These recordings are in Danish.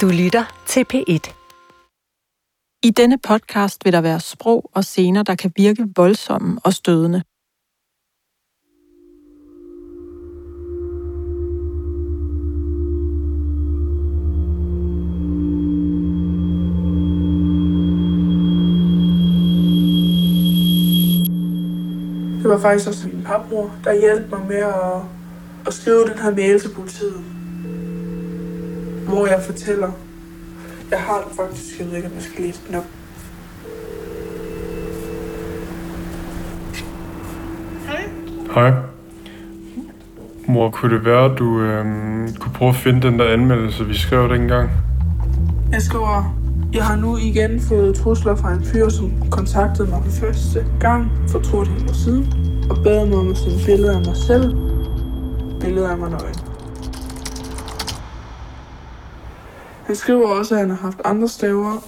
Du lytter til P1. I denne podcast vil der være sprog og scener, der kan virke voldsomme og stødende. Det var faktisk også min papmor, der hjalp mig med at, at skrive den her mail til politiet. Hvor jeg fortæller, jeg har den faktisk, jeg ved ikke, om jeg skal læse den op. Hej. Mor, kunne det være, at du øhm, kunne prøve at finde den der anmeldelse, vi skrev dengang? Jeg skriver, jeg har nu igen fået trusler fra en fyr, som kontaktede mig for første gang for to et år siden, og bad mig om at sende billeder af mig selv, billeder af mig nøgen. Han skriver også, at han har haft andre staver,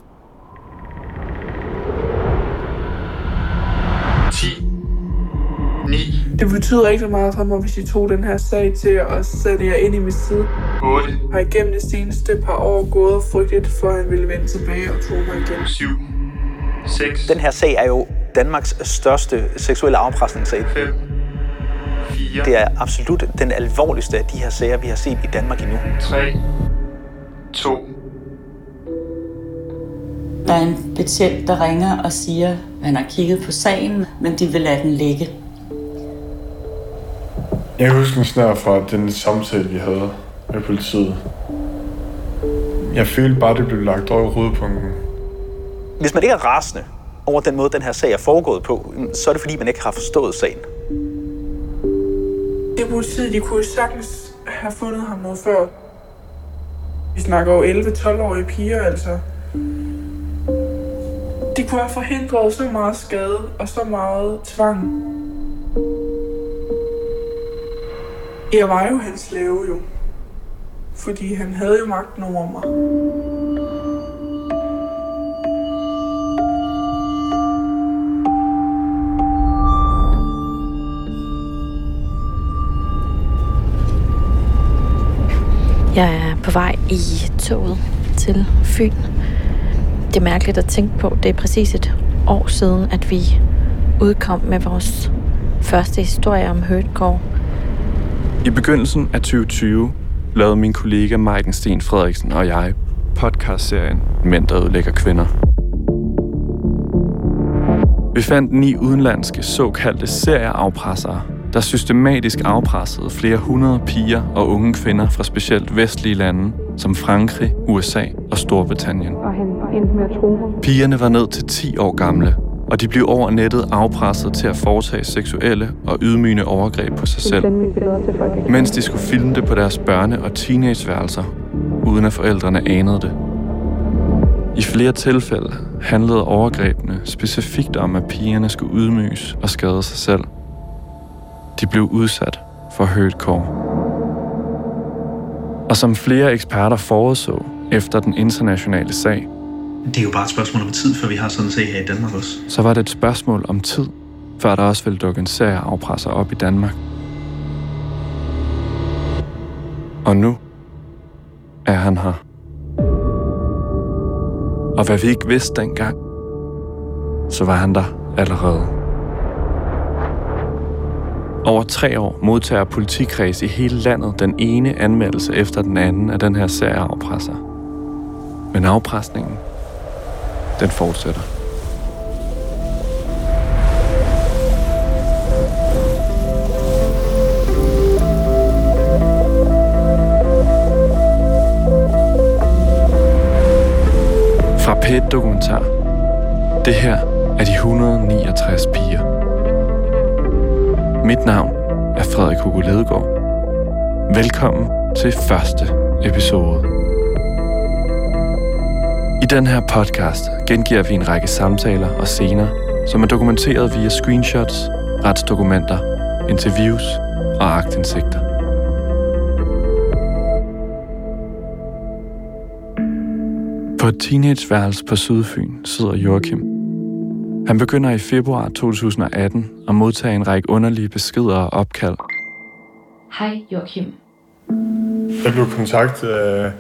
10, 9, Det betyder ikke så meget for mig, hvis I tog den her sag til at sætte jer ind i mit side. 8, Jeg har igennem det seneste par år gået og frygtet, for at han ville vende tilbage og tro mig igen. 7, 6, Den her sag er jo Danmarks største seksuelle afpresningssag. 5, 4, Det er absolut den alvorligste af de her sager, vi har set i Danmark endnu. 3, 2, Der er en betjent, der ringer og siger, at han har kigget på sagen, men de vil lade den ligge. Jeg husker en snær fra den samtale, vi havde med politiet. Jeg følte bare, det blev lagt over hovedpunkten. Hvis man ikke er rasende over den måde, den her sag er foregået på, så er det fordi, man ikke har forstået sagen. Det politiet, de kunne jo sagtens have fundet ham noget før. Vi snakker jo 11-12-årige piger, altså. De kunne have forhindret så meget skade og så meget tvang. Jeg var jo hans slave jo. Fordi han havde jo magten over mig. Jeg er på vej i toget til Fyn. Det er mærkeligt at tænke på. Det er præcis et år siden, at vi udkom med vores første historie om Høtgård. I begyndelsen af 2020 lavede min kollega Maiken Sten Frederiksen og jeg podcastserien Mænd, der ødelægger kvinder. Vi fandt ni udenlandske såkaldte serieafpressere, der systematisk afpressede flere hundrede piger og unge kvinder fra specielt vestlige lande, som Frankrig, USA og Storbritannien. Og han endte med at tro ham. Pigerne var ned til 10 år gamle, og de blev over nettet afpresset til at foretage seksuelle og ydmygende overgreb på sig selv, mens de skulle filme det på deres børne- og teenageværelser, uden at forældrene anede det. I flere tilfælde handlede overgrebene specifikt om, at pigerne skulle ydmyges og skade sig selv. De blev udsat for hurtcore. Og som flere eksperter forudså efter den internationale sag, Det er jo bare et spørgsmål om tid, før vi har sådan en sag her i Danmark også. så var det et spørgsmål om tid, før der også ville dukke en serie afpresser op i Danmark. Og nu er han her. Og hvad vi ikke vidste dengang, så var han der allerede. Over tre år modtager politikreds i hele landet den ene anmeldelse efter den anden af den her serie afpresser. Men afpresningen, den fortsætter. Fra PET-dokumentar. Det her er de 169 piger. Mit navn er Frederik Hugo Ledegaard. Velkommen til første episode. I den her podcast gengiver vi en række samtaler og scener, som er dokumenteret via screenshots, retsdokumenter, interviews og aktindsigter. På et teenageværelse på Sydfyn sidder Joachim. Han begynder i februar 2018 at modtage en række underlige beskeder og opkald. Hej Joachim. Jeg blev kontaktet af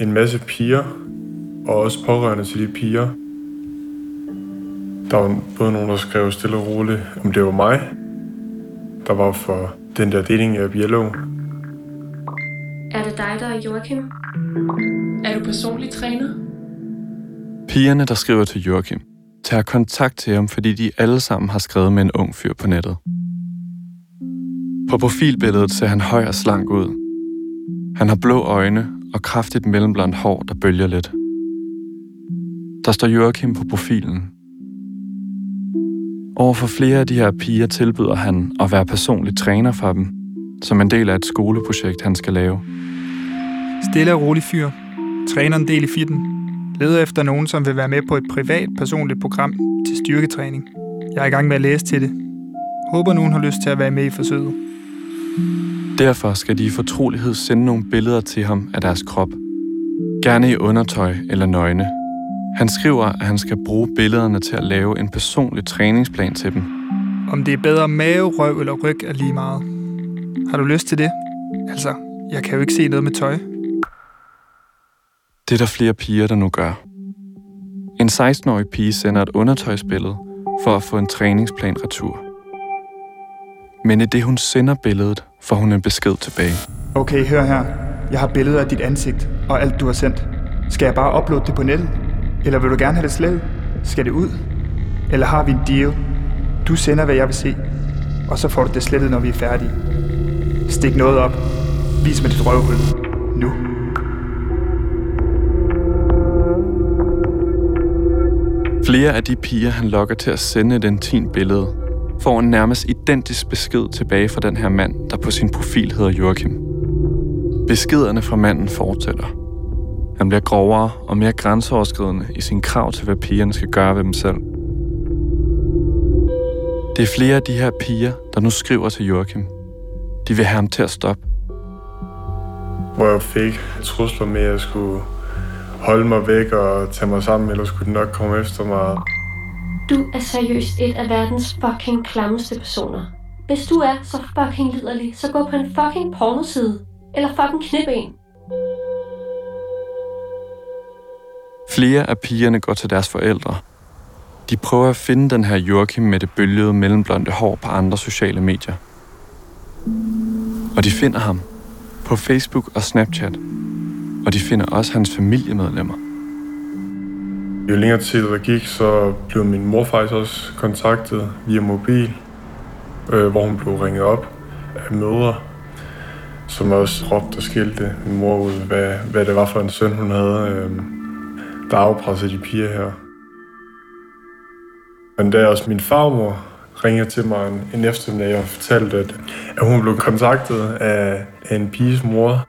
en masse piger, og også pårørende til de piger. Der var både nogen, der skrev stille og roligt, om det var mig. Der var for den der dating app Yellow. Er det dig, der er Joachim? Er du personlig træner? Pigerne, der skriver til Joachim, tager kontakt til ham, fordi de alle sammen har skrevet med en ung fyr på nettet. På profilbilledet ser han høj og slank ud. Han har blå øjne og kraftigt mellemblondt hår, der bølger lidt. Der står Joachim på profilen. Over for flere af de her piger tilbyder han at være personlig træner for dem, som en del af et skoleprojekt, han skal lave. Stille og rolig fyr. Træner en del i fitten. Leder efter nogen, som vil være med på et privat, personligt program til styrketræning. Jeg er i gang med at læse til det. Håber nogen har lyst til at være med i forsøget. Derfor skal de i fortrolighed sende nogle billeder til ham af deres krop. Gerne i undertøj eller nøgne. Han skriver, at han skal bruge billederne til at lave en personlig træningsplan til dem. Om det er bedre mave, røv eller ryg er lige meget. Har du lyst til det? Altså, jeg kan jo ikke se noget med tøj. Det er der flere piger, der nu gør. En 16-årig pige sender et undertøjsbillede for at få en træningsplan retur. Men i det hun sender billedet, får hun en besked tilbage. Okay, hør her. Jeg har billeder af dit ansigt og alt, du har sendt. Skal jeg bare uploade det på nettet? Eller vil du gerne have det slettet? Skal det ud? Eller har vi en deal? Du sender, hvad jeg vil se, og så får du det slettet, når vi er færdige. Stik noget op. Vis mig dit røvhul. Nu. Flere af de piger, han lokker til at sende et intimt billede, får en nærmest identisk besked tilbage fra den her mand, der på sin profil hedder Joachim. Beskederne fra manden fortsætter. Han bliver grovere og mere grænseoverskridende i sin krav til, hvad pigerne skal gøre ved dem selv. Det er flere af de her piger, der nu skriver til Joachim. De vil have ham til at stoppe. Hvor jeg fik trusler med, at jeg skulle holde mig væk og tage mig sammen, eller skulle de nok komme efter mig. Du er seriøst et af verdens fucking klammeste personer. Hvis du er så fucking liderlig, så gå på en fucking pornoside. Eller fucking knip en. Flere af pigerne går til deres forældre. De prøver at finde den her Joachim med det bølgede mellemblonde hår på andre sociale medier. Og de finder ham på Facebook og Snapchat. Og de finder også hans familiemedlemmer. Jo længere tid der gik, så blev min mor faktisk også kontaktet via mobil, øh, hvor hun blev ringet op af mødre, som også råbte og skilte min mor ud, hvad, hvad det var for en søn, hun havde, øh, der afpressede de piger her. Men da også min farmor ringede til mig en, en eftermiddag og fortalte, at, at hun blev kontaktet af, af en piges mor,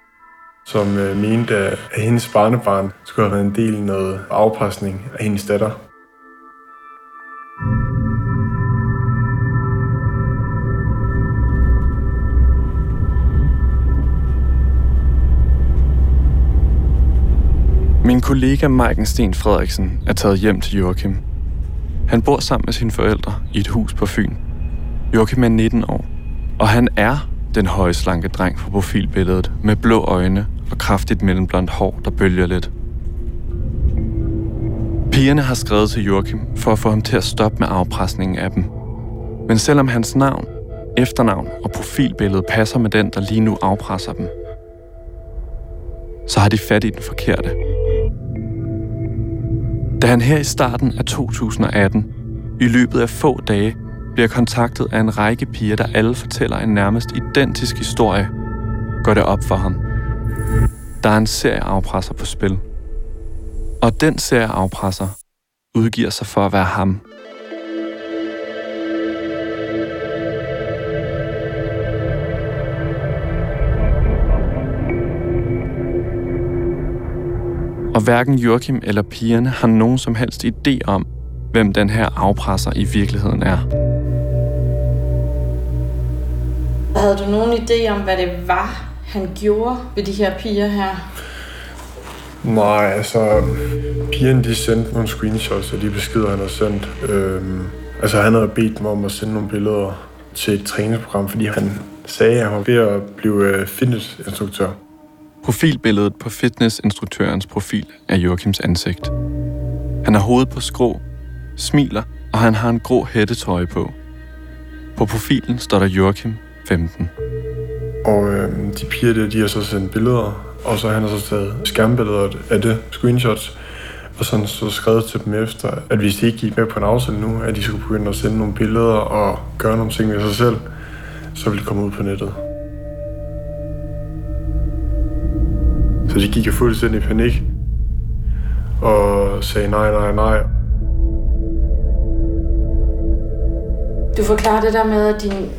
som øh, mente, at hendes barnebarn skulle have været en del af noget afpresning af hendes datter. Min kollega Maiken Sten Frederiksen er taget hjem til Joachim. Han bor sammen med sine forældre i et hus på Fyn. Joachim er 19 år, og han er den høje slanke dreng på profilbilledet med blå øjne og kraftigt mellemblondt hår, der bølger lidt. Pigerne har skrevet til Joachim for at få ham til at stoppe med afpresningen af dem. Men selvom hans navn, efternavn og profilbillede passer med den, der lige nu afpresser dem, så har de fat i den forkerte. Da han her i starten af 2018, i løbet af få dage, bliver kontaktet af en række piger, der alle fortæller en nærmest identisk historie, går det op for ham. Der er en serieafpresser på spil. Og den serie afpresser udgiver sig for at være ham. Og hverken Joachim eller pigerne har nogen som helst idé om, hvem den her afpresser i virkeligheden er. Havde du nogen idé om, hvad det var, han gjorde ved de her piger her? Nej, altså, pigerne de sendte nogle screenshots af de beskeder, han har sendt. Øhm, altså, han havde bedt dem om at sende nogle billeder til et træningsprogram, fordi han sagde, at han var ved at blive øh, fitnessinstruktør. Profilbilledet på fitnessinstruktørens profil er Joachims ansigt. Han har hovedet på skrå, smiler, og han har en grå hættetrøje på. På profilen står der Joachim 15. Og øh, de piger der, de har så sendt billeder, og så han har så taget skærmbilleder af det, screenshots, og sådan så skrevet til dem efter, at hvis de ikke gik med på en aftale nu, at de skulle begynde at sende nogle billeder og gøre nogle ting ved sig selv, så ville de komme ud på nettet. Så de gik jo fuldstændig i panik og sagde nej, nej, nej. Du forklarer det der med, at din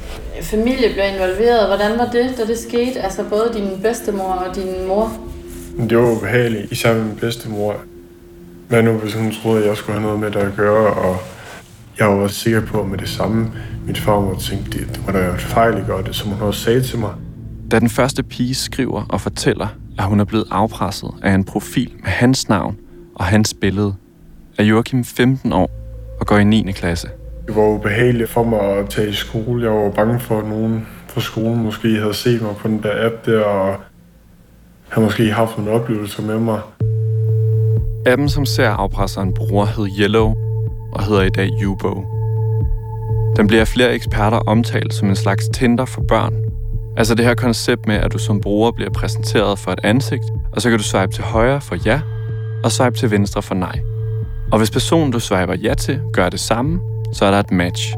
familie blev involveret. Hvordan var det, da det skete? Altså både din bedstemor og din mor? Det var ubehageligt, især med min bedstemor. Hvad nu, hvis hun troede, at jeg skulle have noget med det at gøre, og jeg var også sikker på med det samme. Min far må tænke, det, det var da en fejl, ikke? Og det, som hun også sagde til mig. Da den første pige skriver og fortæller, at hun er blevet afpresset af en profil med hans navn og hans billede, er Joachim 15 år og går i 9. klasse. Det var ubehageligt for mig at tage i skole. Jeg var bange for, at nogen fra skolen måske havde set mig på den der app der, og havde måske haft nogle oplevelser med mig. Appen, som ser afpresseren bruger, hed Yellow og hedder i dag Yubo. Den bliver af flere eksperter omtalt som en slags Tinder for børn. Altså det her koncept med, at du som bruger bliver præsenteret for et ansigt, og så kan du swipe til højre for ja, og swipe til venstre for nej. Og hvis personen, du swiper ja til, gør det samme, så er der et match.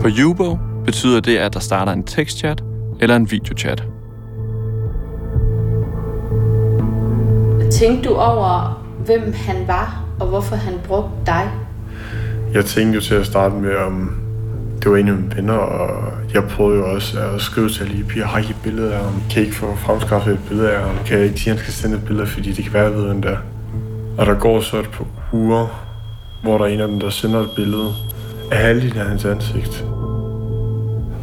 På Ubo betyder det, at der starter en tekstchat eller en videochat. Tænkte du over, hvem han var, og hvorfor han brugte dig? Jeg tænkte jo til at starte med, om det var en af mine venner, og jeg prøvede jo også at skrive til lige piger, har I et billede af ham? Kan I ikke få fremskaffet et billede af ham? Kan jeg ikke sige, at han skal sende et billede, fordi det kan være, at jeg ved, hvem det er. Og der går så et par uger, hvor der er en af dem, der sender et billede af halvdelen af hans ansigt.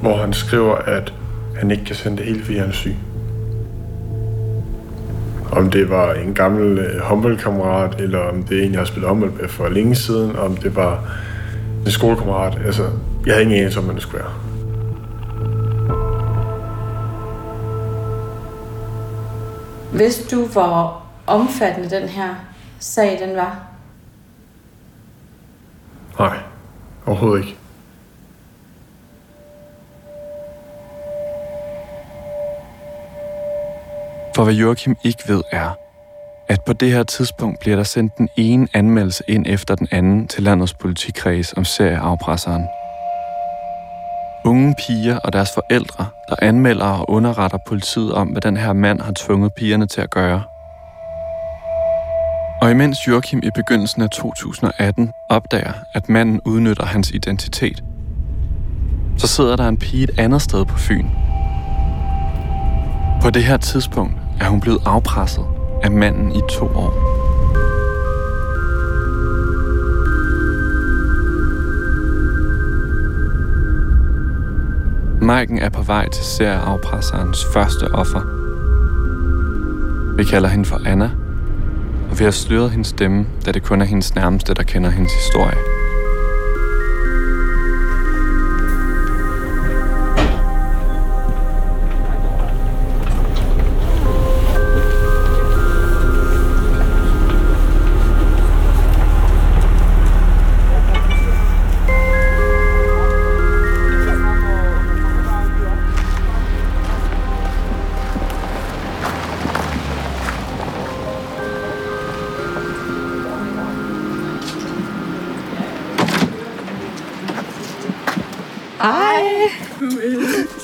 Hvor han skriver, at han ikke kan sende det hele, fordi han er syg. Om det var en gammel øh, håndboldkammerat, eller om det er en, jeg har spillet håndbold med for længe siden, om det var en skolekammerat. Altså, jeg havde ingen anelse om, hvad det skulle være. Vidste du, hvor omfattende den her sag den var? Nej, overhovedet ikke. For hvad Joachim ikke ved er, at på det her tidspunkt bliver der sendt den ene anmeldelse ind efter den anden til landets politikreds om serieafpresseren. Unge piger og deres forældre, der anmelder og underretter politiet om, hvad den her mand har tvunget pigerne til at gøre. Og imens Joachim i begyndelsen af 2018 opdager, at manden udnytter hans identitet, så sidder der en pige et andet sted på Fyn. På det her tidspunkt er hun blevet afpresset af manden i to år. Maiken er på vej til serieafpresserens første offer. Vi kalder hende for Anna, og vi har sløret hendes stemme, da det kun er hendes nærmeste, der kender hendes historie.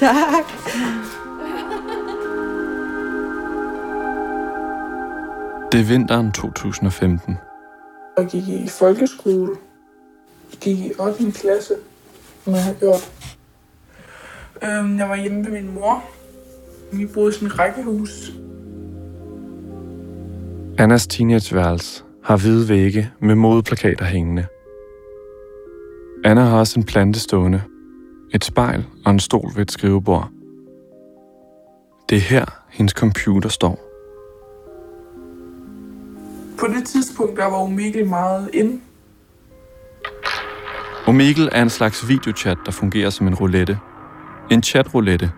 Tak. Det er vinteren 2015. Jeg gik i folkeskole. Jeg gik i 8. klasse, som jeg har gjort. Øhm, jeg var hjemme med min mor. Vi boede i sådan et rækkehus. Annas teenageværelse har hvide vægge med modeplakater hængende. Anna har også en plante stående, et spejl og en stol ved et skrivebord. Det er her, hendes computer står. På det tidspunkt, der var Omegle meget ind. Omegle er en slags videochat, der fungerer som en roulette. En chatroulette.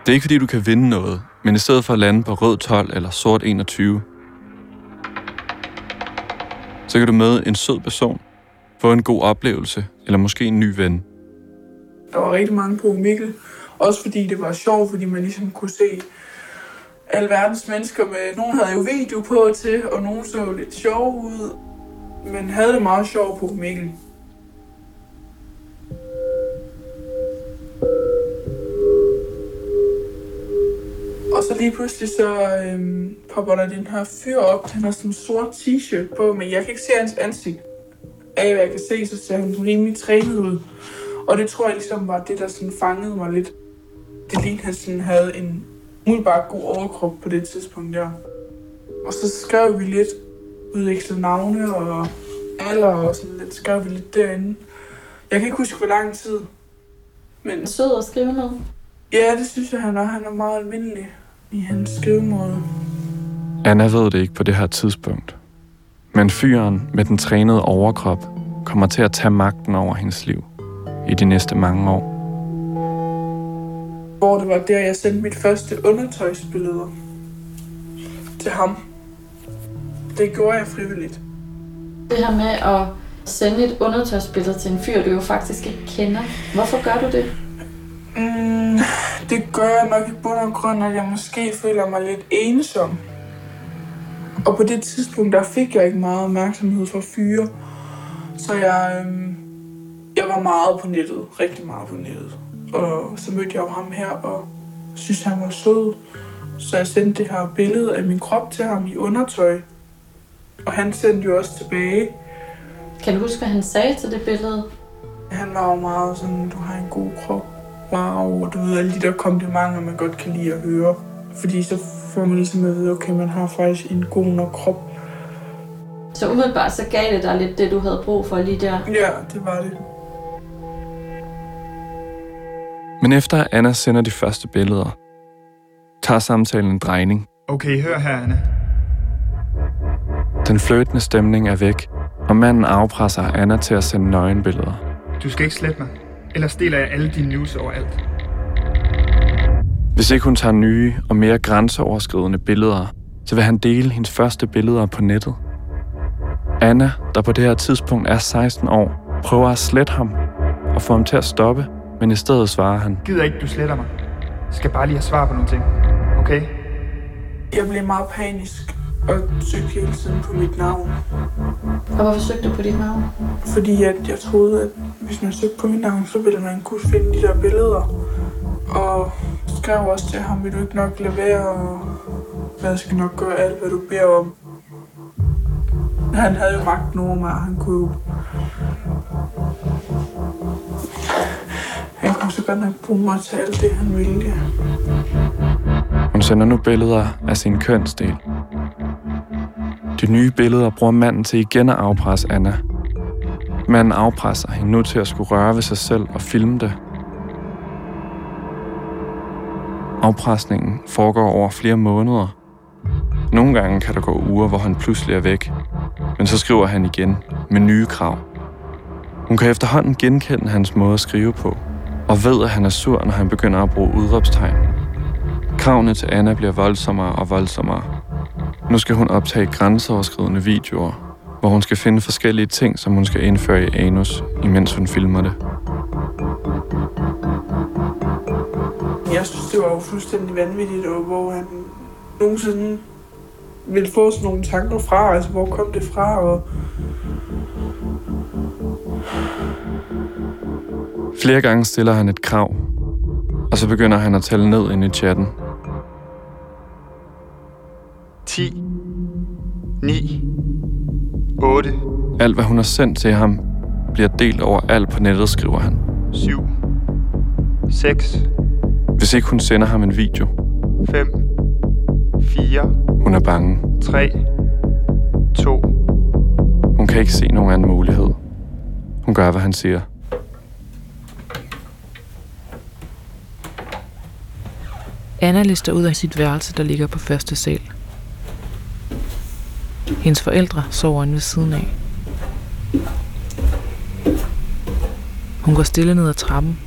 Det er ikke fordi, du kan vinde noget, men i stedet for at lande på rød 12 eller sort 21, så kan du møde en sød person, få en god oplevelse, eller måske en ny ven. Der var rigtig mange på Mikkel. Også fordi det var sjovt, fordi man ligesom kunne se alverdens mennesker med... Nogle havde jo video på til, og nogle så lidt sjov ud. Men havde det meget sjovt på Mikkel. Og så lige pludselig så øhm, popper der den her fyr op. Han har sådan en sort t-shirt på, men jeg kan ikke se hans ansigt. Af hvad jeg kan se, så ser han rimelig trænet ud. Og det tror jeg ligesom var det, der sådan fangede mig lidt. Det lignede, han sådan havde en umiddelbart god overkrop på det tidspunkt der. Og så skrev vi lidt, udvekslede navne og alder og sådan lidt, skrev vi lidt derinde. Jeg kan ikke huske, hvor lang tid. Men... Sød at skrive med. Ja, det synes jeg, han er. Han er meget almindelig i hans skrivemåde. Anna ved det ikke på det her tidspunkt. Men fyren med den trænede overkrop kommer til at tage magten over hendes liv i de næste mange år. Hvor det var der, jeg sendte mit første undertøjsbilleder til ham. Det gjorde jeg frivilligt. Det her med at sende et undertøjsbillede til en fyr, du jo faktisk ikke kender. Hvorfor gør du det? Mm, det gør jeg nok i bund og grund, at jeg måske føler mig lidt ensom. Og på det tidspunkt, der fik jeg ikke meget opmærksomhed fra fyre. Så jeg, øhm, jeg var meget på nettet, rigtig meget på nettet. Og så mødte jeg jo ham her, og synes han var sød. Så jeg sendte det her billede af min krop til ham i undertøj. Og han sendte jo også tilbage. Kan du huske, hvad han sagde til det billede? Han var jo meget sådan, du har en god krop. Wow, og du ved, alle de der komplimenter, man godt kan lide at høre. Fordi så får man ligesom at vide, okay, man har faktisk en god nok krop. Så umiddelbart så gav det dig lidt det, du havde brug for lige der. Ja, det var det. Men efter Anna sender de første billeder, tager samtalen en drejning. Okay, hør her, Anna. Den fløtende stemning er væk, og manden afpresser Anna til at sende nøgenbilleder. Du skal ikke slette mig. Ellers deler jeg alle dine news overalt. Hvis ikke hun tager nye og mere grænseoverskridende billeder, så vil han dele hendes første billeder på nettet. Anna, der på det her tidspunkt er 16 år, prøver at slette ham og få ham til at stoppe, men i stedet svarer han. Gider ikke, du sletter mig. Jeg skal bare lige have svar på nogle ting. Okay? Jeg blev meget panisk og søgte hele tiden på mit navn. Og hvorfor søgte du på dit navn? Fordi at jeg troede, at hvis man søgte på mit navn, så ville man kunne finde de der billeder. Og skrev også til ham, vil du ikke nok lade være, og jeg skal nok gøre alt, hvad du beder om. Han havde jo magten over mig, og han kunne jo... godt nok bruge mig til alt det, han ville. Hun sender nu billeder af sin kønsdel. De nye billeder bruger manden til igen at afpresse Anna. Manden afpresser hende nu til at skulle røre ved sig selv og filme det. Afpresningen foregår over flere måneder. Nogle gange kan der gå uger, hvor han pludselig er væk. Men så skriver han igen med nye krav. Hun kan efterhånden genkende hans måde at skrive på, og ved, at han er sur, når han begynder at bruge udråbstegn. Kravene til Anna bliver voldsommere og voldsommere. Nu skal hun optage grænseoverskridende videoer, hvor hun skal finde forskellige ting, som hun skal indføre i anus, imens hun filmer det. Jeg synes, det var jo fuldstændig vanvittigt, og hvor han nogensinde ville få sådan nogle tanker fra, altså hvor kom det fra, og Flere gange stiller han et krav, og så begynder han at tælle ned ind i chatten. 10, 9, 8, Alt hvad hun har sendt til ham, bliver delt over alt på nettet, skriver han. 7, 6, Hvis ikke hun sender ham en video, 5, 4, hun er bange. 3, 2, Hun kan ikke se nogen anden mulighed. Hun gør, hvad han siger. Anna lister ud af sit værelse, der ligger på første sal. Hendes forældre sover inde ved siden af. Hun går stille ned ad trappen.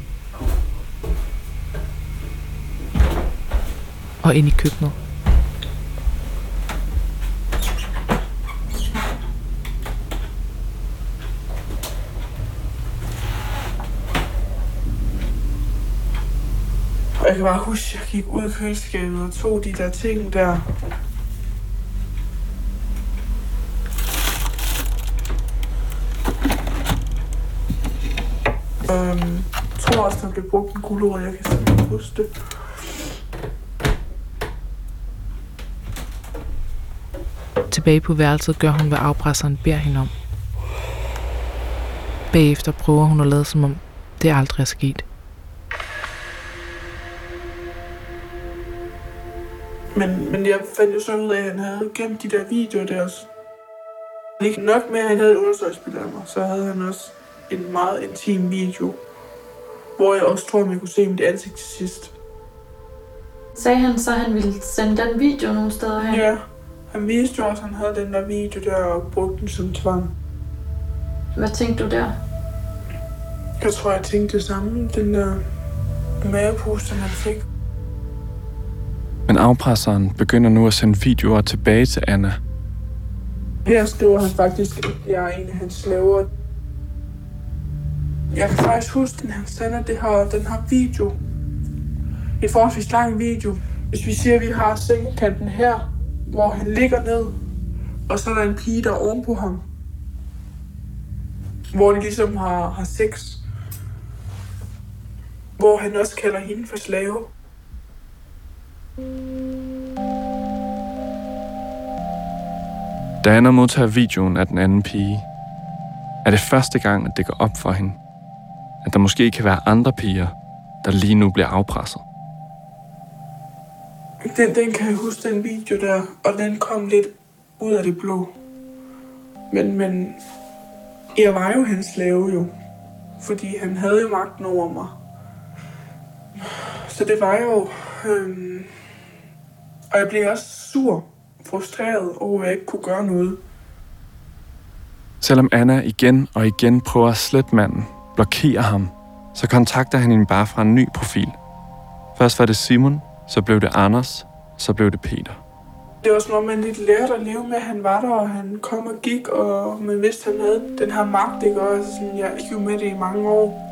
og ind i køkkenet. Kan bare huske, at jeg gik ud af køleskabet og tog de der ting der. Øhm, jeg tror også, der blev brugt en gulerod, jeg kan simpelthen huske det. Tilbage på værelset gør hun, hvad afpresseren beder hende om. Bagefter prøver hun at lade som om, det aldrig er sket. Men, men jeg fandt jo så ud af, at han havde gemt de der videoer der også. Ikke nok med, at han havde et undersøgelsesbillede af mig, så havde han også en meget intim video, hvor jeg også tror, man kunne se mit ansigt til sidst. Sagde han så, at han ville sende den video nogle steder hen? Ja, han viste jo også, at han havde den der video der og brugte den som tvang. Hvad tænkte du der? Jeg tror, jeg tænkte det samme. Den der mavepose, han fik. Men afpresseren begynder nu at sende videoer tilbage til Anna. Her skriver han faktisk, at jeg er en af hans slaver. Jeg kan faktisk huske, at han sender det her, den her video. En forholdsvis lang video. Hvis vi siger, at vi har sengekanten her, hvor han ligger ned, og så er der en pige, der er oven på ham. Hvor de ligesom har, har sex. Hvor han også kalder hende for slave. Da Anna modtager videoen af den anden pige, er det første gang, at det går op for hende, at der måske kan være andre piger, der lige nu bliver afpresset. Den, den kan jeg huske, den video der, og den kom lidt ud af det blå. Men, men jeg var jo hans slave jo, fordi han havde jo magten over mig. Så det var jo... Øh, og jeg blev også sur, frustreret over, at jeg ikke kunne gøre noget. Selvom Anna igen og igen prøver at slette manden, blokerer ham, så kontakter han hende bare fra en ny profil. Først var det Simon, så blev det Anders, så blev det Peter. Det var som om, man lidt lærte at leve med, at han var der, og han kom og gik, og man vidste, at han havde den her magt, ikke? Og sådan, jeg gik jo med det i mange år.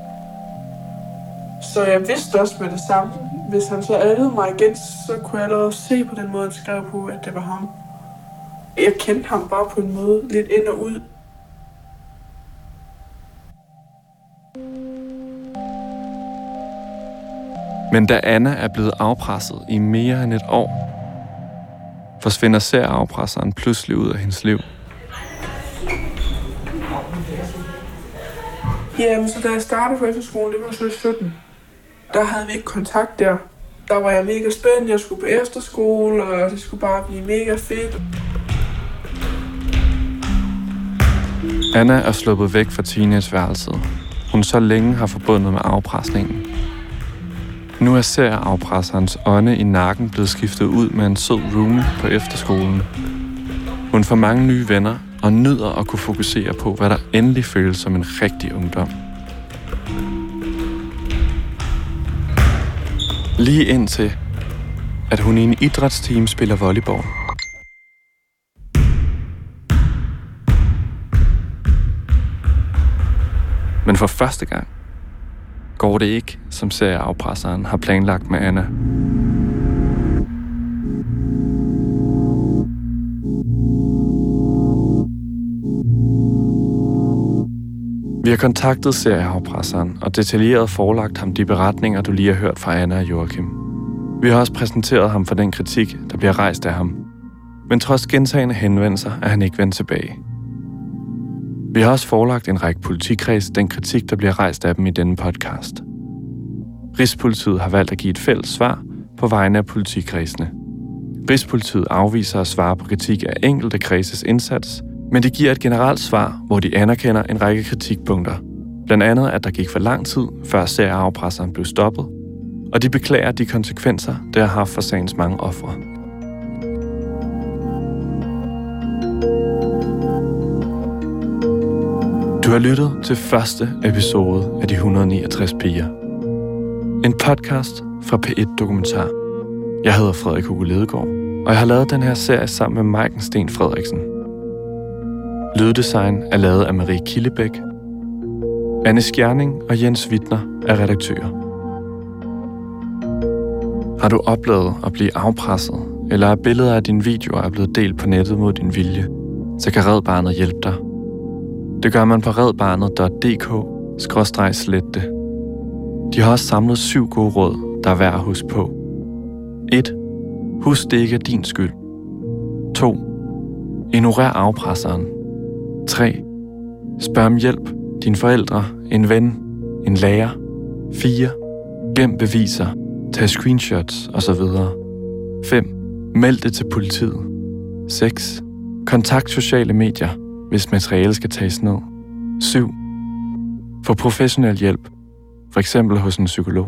Så jeg vidste også med det samme. Hvis han så addede mig igen, så kunne jeg allerede se på den måde, han skrev på, at det var ham. Jeg kendte ham bare på en måde lidt ind og ud. Men da Anna er blevet afpresset i mere end et år, forsvinder serafpresseren pludselig ud af hendes liv. Jamen, så da jeg startede på efterskolen, det var så i 17. Der havde vi ikke kontakt der. Der var jeg mega spændt, jeg skulle på efterskole, og det skulle bare blive mega fedt. Anna er sluppet væk fra teenageværelset. Hun så længe har forbundet med afpresningen. Nu er serieafpresserens ånde i nakken blevet skiftet ud med en sød roomie på efterskolen. Hun får mange nye venner og nyder at kunne fokusere på, hvad der endelig føles som en rigtig ungdom. Lige indtil, at hun i en idrætsteam spiller volleyball. Men for første gang går det ikke, som serieafpresseren har planlagt med Anna. Vi har kontaktet serieafpresseren og detaljeret forelagt ham de beretninger, du lige har hørt fra Anna og Joachim. Vi har også præsenteret ham for den kritik, der bliver rejst af ham. Men trods gentagende henvendelser er han ikke vendt tilbage. Vi har også forelagt en række politikreds den kritik, der bliver rejst af dem i denne podcast. Rigspolitiet har valgt at give et fælles svar på vegne af politikredsene. Rigspolitiet afviser at svare på kritik af enkelte kredses indsats, men det giver et generelt svar, hvor de anerkender en række kritikpunkter. Blandt andet, at der gik for lang tid, før serieafpresseren blev stoppet, og de beklager de konsekvenser, det har haft for sagens mange ofre. Du har lyttet til første episode af De 169 Piger. En podcast fra P1 Dokumentar. Jeg hedder Frederik Hugo Ledegaard, og jeg har lavet den her serie sammen med Maiken Sten Frederiksen. Lyddesign er lavet af Marie Killebæk. Anne Skjerning og Jens Wittner er redaktører. Har du oplevet at blive afpresset, eller er billeder af dine videoer er blevet delt på nettet mod din vilje, så kan Red Barnet hjælpe dig. Det gør man på redbarnet.dk-slette. De har også samlet syv gode råd, der er værd at huske på. 1. Husk det ikke er din skyld. 2. Ignorer afpresseren. 3. Spørg om hjælp. Dine forældre, en ven, en lærer. 4. Gem beviser. Tag screenshots osv. 5. Meld det til politiet. 6. Kontakt sociale medier, hvis materiale skal tages ned. 7. Få professionel hjælp, for eksempel hos en psykolog.